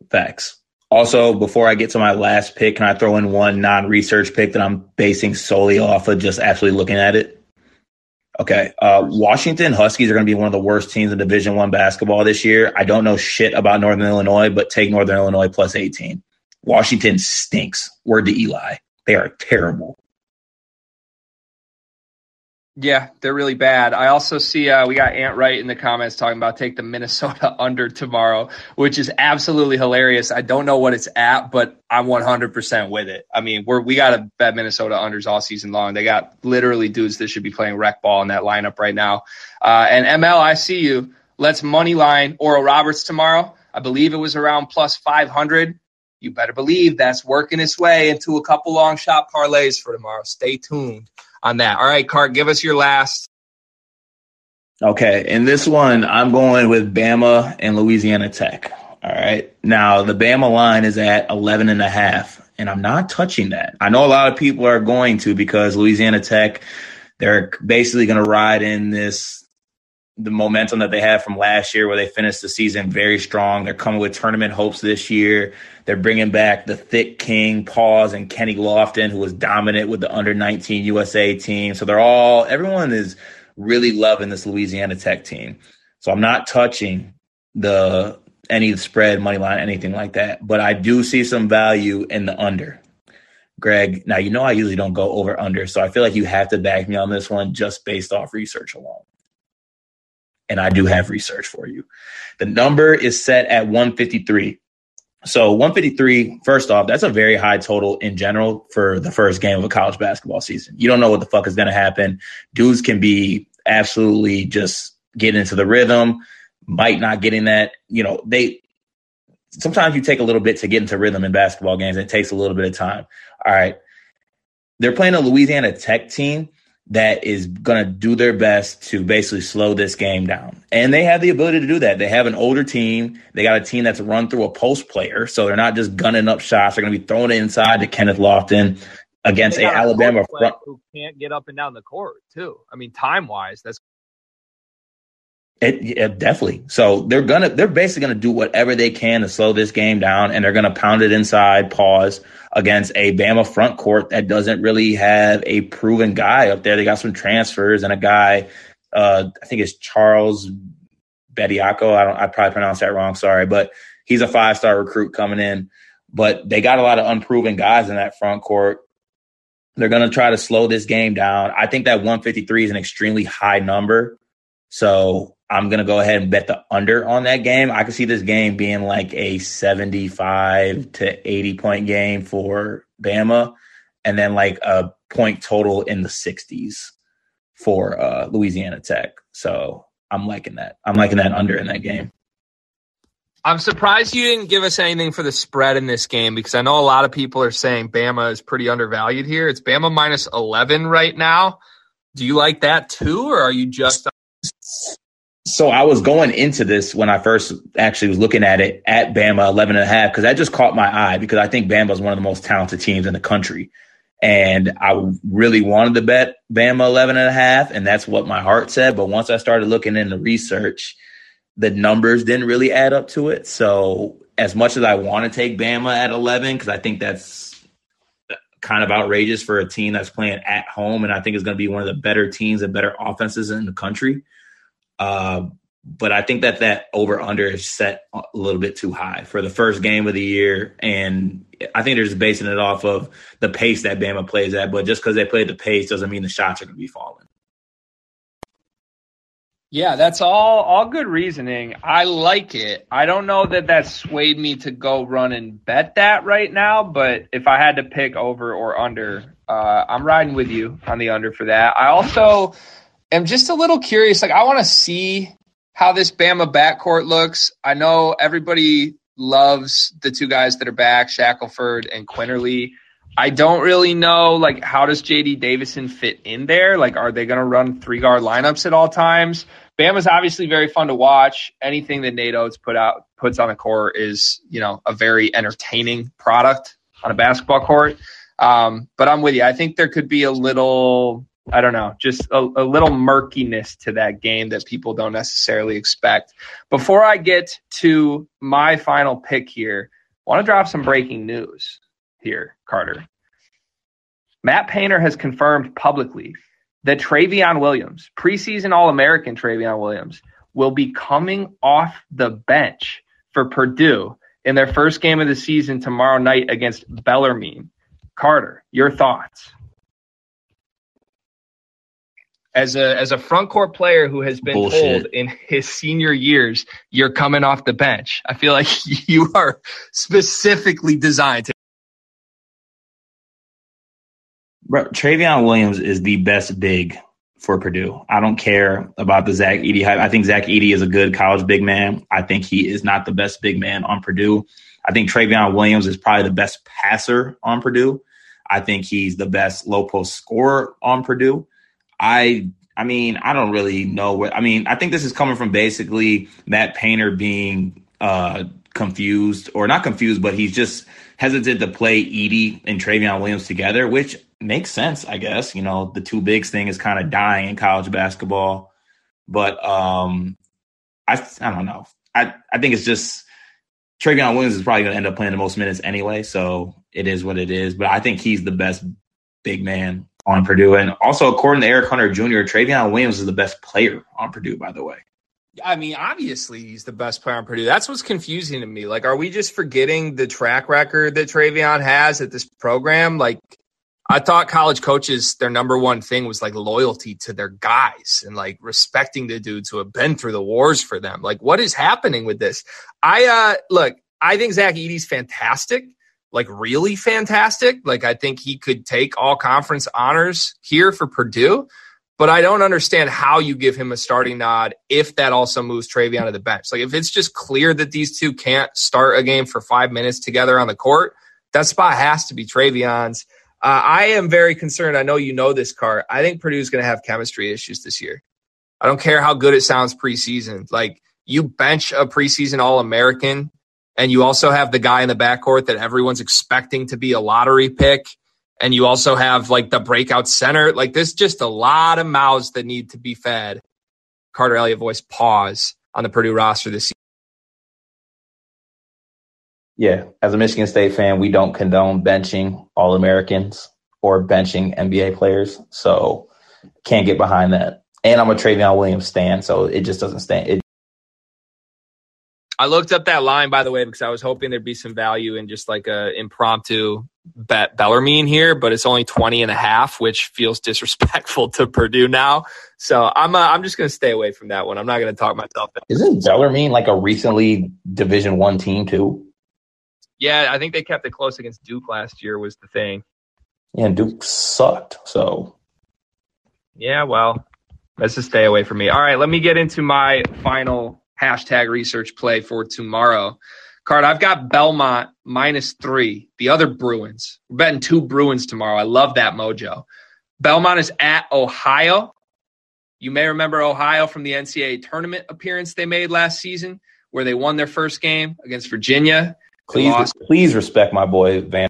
Facts. Also, before I get to my last pick, can I throw in one non research pick that I'm basing solely off of just actually looking at it? Okay. Uh, Washington Huskies are going to be one of the worst teams in Division One basketball this year. I don't know shit about Northern Illinois, but take Northern Illinois plus 18. Washington stinks. Word to Eli. They are terrible. Yeah, they're really bad. I also see uh, we got Ant Wright in the comments talking about take the Minnesota under tomorrow, which is absolutely hilarious. I don't know what it's at, but I'm 100% with it. I mean, we're we got to bet Minnesota unders all season long. They got literally dudes that should be playing rec ball in that lineup right now. Uh, and ML, I see you. Let's money line Oral Roberts tomorrow. I believe it was around plus 500. You better believe that's working its way into a couple long shot parlays for tomorrow. Stay tuned on that. All right, Cart, give us your last. Okay, in this one, I'm going with Bama and Louisiana Tech. All right. Now, the Bama line is at 11 and a half, and I'm not touching that. I know a lot of people are going to because Louisiana Tech, they're basically going to ride in this the momentum that they had from last year where they finished the season very strong. They're coming with tournament hopes this year. They're bringing back the thick king, Paws, and Kenny Lofton, who was dominant with the under 19 USA team. So they're all, everyone is really loving this Louisiana Tech team. So I'm not touching the any spread, money line, anything like that. But I do see some value in the under. Greg, now you know I usually don't go over under, so I feel like you have to back me on this one just based off research alone. And I do have research for you. The number is set at 153. So 153, first off, that's a very high total in general for the first game of a college basketball season. You don't know what the fuck is going to happen. Dudes can be absolutely just get into the rhythm, might not getting that. You know, they sometimes you take a little bit to get into rhythm in basketball games. It takes a little bit of time. All right. They're playing a Louisiana Tech team that is going to do their best to basically slow this game down. And they have the ability to do that. They have an older team. They got a team that's run through a post player. So they're not just gunning up shots. They're going to be throwing it inside to Kenneth Lofton against a Alabama front who can't get up and down the court too. I mean, time wise, that's it, it, definitely. So they're gonna they're basically gonna do whatever they can to slow this game down, and they're gonna pound it inside, pause against a Bama front court that doesn't really have a proven guy up there. They got some transfers and a guy, uh, I think it's Charles Bediako. I don't I probably pronounced that wrong. Sorry, but he's a five star recruit coming in. But they got a lot of unproven guys in that front court. They're going to try to slow this game down. I think that 153 is an extremely high number. So I'm going to go ahead and bet the under on that game. I could see this game being like a 75 to 80 point game for Bama and then like a point total in the 60s for uh, Louisiana Tech. So I'm liking that. I'm liking that under in that game. I'm surprised you didn't give us anything for the spread in this game because I know a lot of people are saying Bama is pretty undervalued here. It's Bama minus 11 right now. Do you like that too, or are you just? So I was going into this when I first actually was looking at it at Bama 11 and a half because that just caught my eye because I think Bama is one of the most talented teams in the country. And I really wanted to bet Bama 11 and a half, and that's what my heart said. But once I started looking into research, the numbers didn't really add up to it. So as much as I want to take Bama at 11, because I think that's kind of outrageous for a team that's playing at home, and I think it's going to be one of the better teams and better offenses in the country. Uh, but I think that that over under is set a little bit too high for the first game of the year, and I think they're just basing it off of the pace that Bama plays at. But just because they play at the pace doesn't mean the shots are going to be falling. Yeah, that's all all good reasoning. I like it. I don't know that that swayed me to go run and bet that right now, but if I had to pick over or under, uh, I'm riding with you on the under for that. I also am just a little curious. Like, I want to see how this Bama backcourt looks. I know everybody loves the two guys that are back, Shackelford and Quinerly. I don't really know like how does JD Davison fit in there? Like are they going to run three guard lineups at all times? Bama's obviously very fun to watch. Anything that Nate Oats put out puts on the court is, you know, a very entertaining product on a basketball court. Um, but I'm with you. I think there could be a little I don't know, just a, a, little murkiness to that game that people don't necessarily expect. Before I get to my final pick here, I want to drop some breaking news here, Carter. Matt Painter has confirmed publicly that Trevion Williams, preseason All American Trevion Williams, will be coming off the bench for Purdue in their first game of the season tomorrow night against Bellarmine. Carter, your thoughts? As a as a front court player who has been Bullshit. told in his senior years you're coming off the bench. I feel like you are specifically designed to. Bro, Trevion Williams is the best big for Purdue. I don't care about the Zach Edey hype. I think Zach Edey is a good college big man. I think he is not the best big man on Purdue. I think Trevion Williams is probably the best passer on Purdue. I think he's the best low post scorer on Purdue. I I mean, I don't really know what I mean, I think this is coming from basically Matt Painter being uh confused or not confused, but he's just hesitant to play Edey and Trevion Williams together, which makes sense, I guess. You know, the two bigs thing is kind of dying in college basketball. But um I I don't know. I, I think it's just Trevion Williams is probably gonna end up playing the most minutes anyway, so it is what it is. But I think he's the best big man on Purdue. And also, according to Eric Hunter Jr., Trevion Williams is the best player on Purdue, by the way. I mean, obviously, he's the best player on Purdue. That's what's confusing to me. Like, are we just forgetting the track record that Trevion has at this program? Like, I thought college coaches, their number one thing was like loyalty to their guys and like respecting the dudes who have been through the wars for them. Like, what is happening with this? I, uh, look, I think Zach Edey's fantastic like really fantastic. Like I think he could take all conference honors here for Purdue, but I don't understand how you give him a starting nod if that also moves Trevion to the bench. Like if it's just clear that these two can't start a game for five minutes together on the court, that spot has to be Trevion's. Uh, I am very concerned. I know you know this, Car. I think Purdue's going to have chemistry issues this year. I don't care how good it sounds preseason. Like you bench a preseason All American and you also have the guy in the backcourt that everyone's expecting to be a lottery pick. And you also have like the breakout center. Like there's just a lot of mouths that need to be fed. Carter Elliott voice pause on the Purdue roster this year. Yeah, as a Michigan State fan, we don't condone benching All Americans or benching NBA players. So can't get behind that. And I'm a Trevion Williams stand, so it just doesn't stand. It I looked up that line by the way because I was hoping there'd be some value in just like a impromptu bet Bellarmine here, but it's only 20 and a half, which feels disrespectful to Purdue now. So I'm uh, I'm just going to stay away from that one. I'm not going to talk myself. Isn't Bellarmine like a recently Division One team too? Yeah, I think they kept it close against Duke last year. Was the thing. Yeah, Duke sucked. So. Yeah, well, let's just stay away from me. All right, let me get into my final hashtag research play for tomorrow. Card, I've got Belmont minus three, the other Bruins. We're betting two Bruins tomorrow. I love that mojo. Belmont is at Ohio. You may remember Ohio from the NCAA tournament appearance they made last season, where they won their first game against Virginia. Please, please respect my boy Van.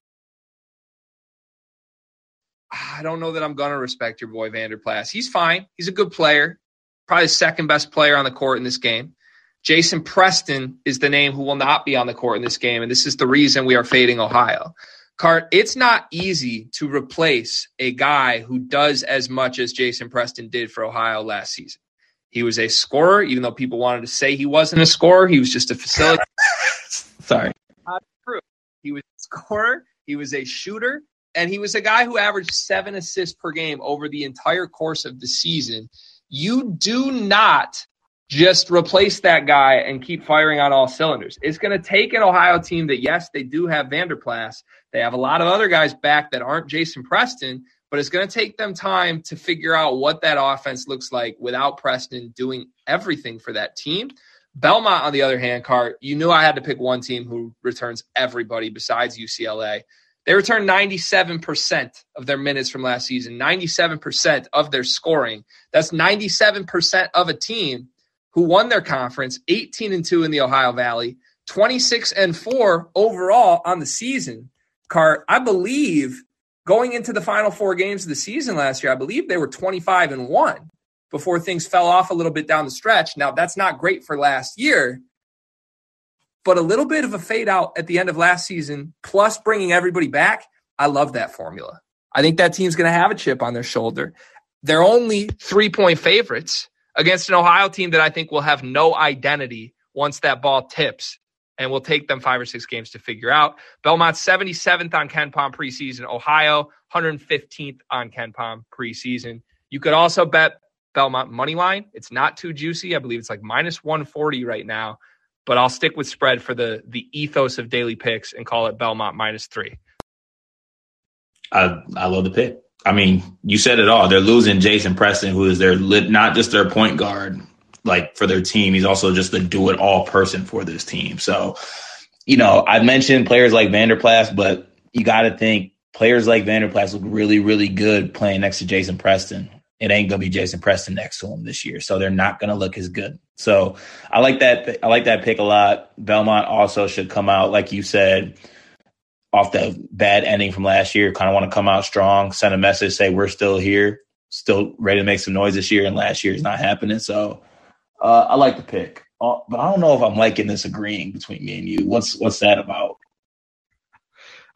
I don't know that I'm going to respect your boy Vander Plas. He's fine. He's a good player, probably the second best player on the court in this game. Jason Preston is the name who will not be on the court in this game, and this is the reason we are fading Ohio. Cart, it's not easy to replace a guy who does as much as Jason Preston did for Ohio last season. He was a scorer, even though people wanted to say he wasn't a scorer. He was just a facilitator. Sorry. Not true. He was a scorer. He was a shooter, and he was a guy who averaged seven assists per game over the entire course of the season. You do not just replace that guy and keep firing on all cylinders. It's going to take an Ohio team that, yes, they do have Vander Plas. They have a lot of other guys back that aren't Jason Preston, but it's going to take them time to figure out what that offense looks like without Preston doing everything for that team. Belmont, on the other hand, Cart, you knew I had to pick one team who returns everybody besides UCLA. They returned 97% of their minutes from last season, 97% of their scoring. That's 97% of a team who won their conference 18 and 2 in the Ohio Valley, 26 and 4 overall on the season. Cart, I believe going into the final four games of the season last year, I believe they were 25 and 1 before things fell off a little bit down the stretch. Now, that's not great for last year, but a little bit of a fade out at the end of last season, plus bringing everybody back. I love that formula. I think that team's going to have a chip on their shoulder. They're only three point favorites against an Ohio team that I think will have no identity once that ball tips and will take them five or six games to figure out. Belmont 77th on KenPom preseason, Ohio 115th on KenPom preseason. You could also bet Belmont money line. It's not too juicy. I believe it's like minus 140 right now, but I'll stick with spread for the the ethos of daily picks and call it Belmont minus three. I I love the pick. I mean, you said it all. They're losing Jason Preston, who is their not just their point guard, like for their team. He's also just the do it all person for this team. So, you know, I mentioned players like Vander Plas, but you got to think players like Vander Plas look really, really good playing next to Jason Preston. It ain't gonna be Jason Preston next to him this year, so they're not gonna look as good. So I like that. I like that pick a lot. Belmont also should come out, like you said, off the bad ending from last year, kind of want to come out strong, send a message, say we're still here, still ready to make some noise this year, and last year is not happening. So uh, I like the pick, uh, but I don't know if I'm liking this agreeing between me and you. What's what's that about?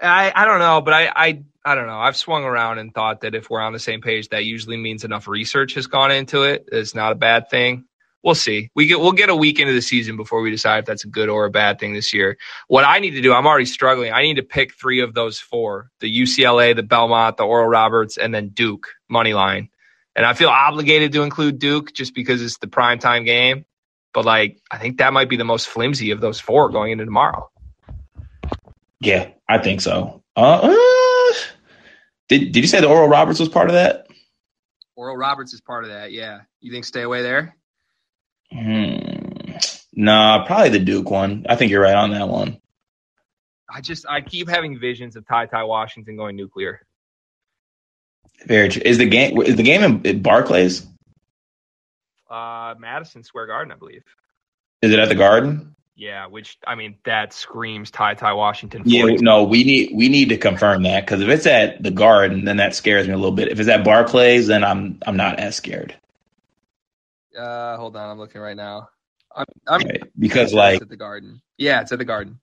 I I don't know, but I I I don't know. I've swung around and thought that if we're on the same page, that usually means enough research has gone into it. It's not a bad thing we'll see. We get we'll get a week into the season before we decide if that's a good or a bad thing this year. What I need to do, I'm already struggling. I need to pick three of those four: the UCLA, the Belmont, the Oral Roberts, and then Duke money line. And I feel obligated to include Duke just because it's the prime time game. But like, I think that might be the most flimsy of those four going into tomorrow. Yeah, I think so. Uh, uh, did Did you say the Oral Roberts was part of that? Oral Roberts is part of that. Yeah, you think stay away there? Hmm. Nah, probably the Duke one. I think you're right on that one. I just I keep having visions of Ty Ty Washington going nuclear. Very true. Is the game is the game in Barclays? Uh, Madison Square Garden, I believe. Is it at the Garden? Yeah, which I mean that screams Ty Ty Washington. Yeah, no, we need we need to confirm that because if it's at the Garden, then that scares me a little bit. If it's at Barclays, then I'm I'm not as scared. Uh, hold on, I'm looking right now. I'm, I'm right. because like at the Garden. Yeah, it's at the Garden.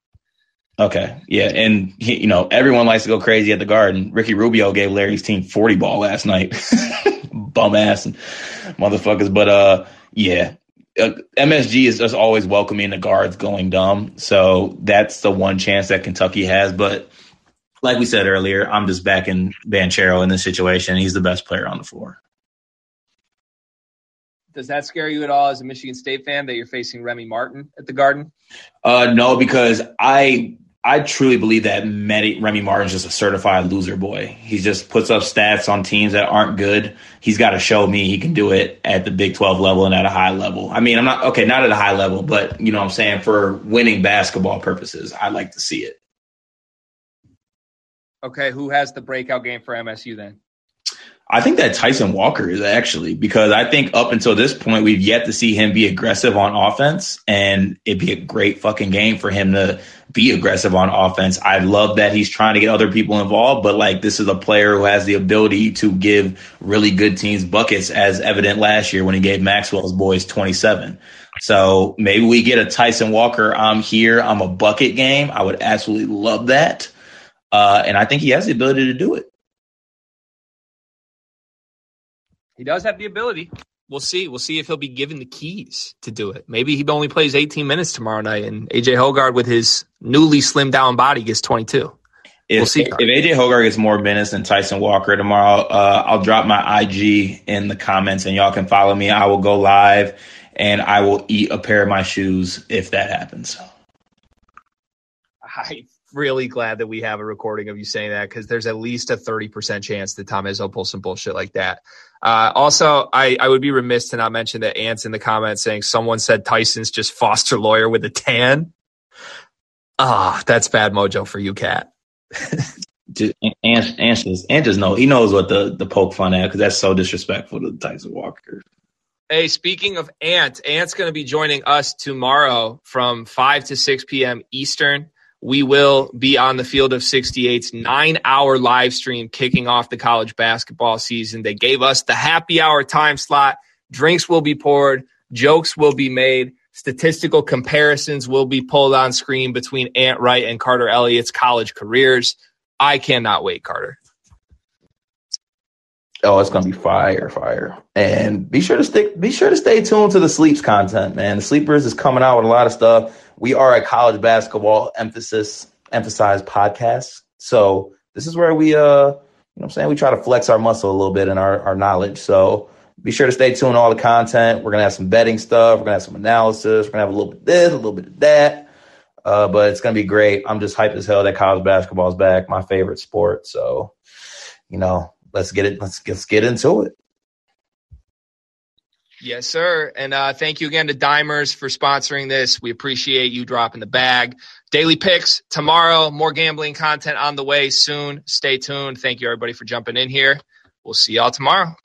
Okay, yeah, and he, you know everyone likes to go crazy at the Garden. Ricky Rubio gave Larry's team forty ball last night, bum ass and motherfuckers. But uh, yeah, uh, MSG is just always welcoming the guards going dumb. So that's the one chance that Kentucky has. But like we said earlier, I'm just backing Banchero in this situation. He's the best player on the floor. Does that scare you at all as a Michigan State fan that you're facing Remy Martin at the Garden? Uh, no, because I I truly believe that Remy Martin's just a certified loser boy. He just puts up stats on teams that aren't good. He's got to show me he can do it at the Big 12 level and at a high level. I mean, I'm not, okay, not at a high level, but, you know what I'm saying, for winning basketball purposes, I'd like to see it. Okay, who has the breakout game for MSU then? I think that Tyson Walker is actually because I think up until this point we've yet to see him be aggressive on offense, and it'd be a great fucking game for him to be aggressive on offense. I love that he's trying to get other people involved, but like this is a player who has the ability to give really good teams buckets, as evident last year when he gave Maxwell's boys 27. So maybe we get a Tyson Walker. I'm here. I'm a bucket game. I would absolutely love that. Uh, and I think he has the ability to do it. He does have the ability. We'll see. We'll see if he'll be given the keys to do it. Maybe he only plays 18 minutes tomorrow night, and AJ Hoggard with his newly slimmed down body gets 22. If, we'll see. If AJ Hoggard gets more minutes than Tyson Walker tomorrow, uh, I'll drop my IG in the comments, and y'all can follow me. I will go live, and I will eat a pair of my shoes if that happens. I really glad that we have a recording of you saying that because there's at least a 30% chance that Tom Izzo pulls some bullshit like that. Uh, also, I, I would be remiss to not mention that Ant's in the comments saying someone said Tyson's just Foster Loyer with a tan. Ah, oh, that's bad mojo for you, Cat. just Ant, Ant, just, Ant just know he knows what the the poke fun at because that's so disrespectful to Tyson Walker. Hey, speaking of Ant, Ant's going to be joining us tomorrow from 5 to 6 p.m. Eastern we will be on the field of 68's nine hour live stream kicking off the college basketball season. They gave us the happy hour time slot. Drinks will be poured, jokes will be made, statistical comparisons will be pulled on screen between Ant Wright and Carter Elliott's college careers. I cannot wait, Carter. Oh, it's gonna be fire, fire. And be sure to stick be sure to stay tuned to the sleeps content, man. The sleepers is coming out with a lot of stuff we are a college basketball emphasis emphasized podcast. So this is where we uh you know I'm saying we try to flex our muscle a little bit in our, our knowledge. So be sure to stay tuned all the content. We're gonna have some betting stuff, we're gonna have some analysis, we're gonna have a little bit of this, a little bit of that. Uh, but it's gonna be great. I'm just hyped as hell that college basketball is back, my favorite sport. So, you know, let's get it, let's let's get into it. Yes, sir. And uh, thank you again to Dimers for sponsoring this. We appreciate you dropping the bag. Daily picks tomorrow. More gambling content on the way soon. Stay tuned. Thank you, everybody, for jumping in here. We'll see y'all tomorrow.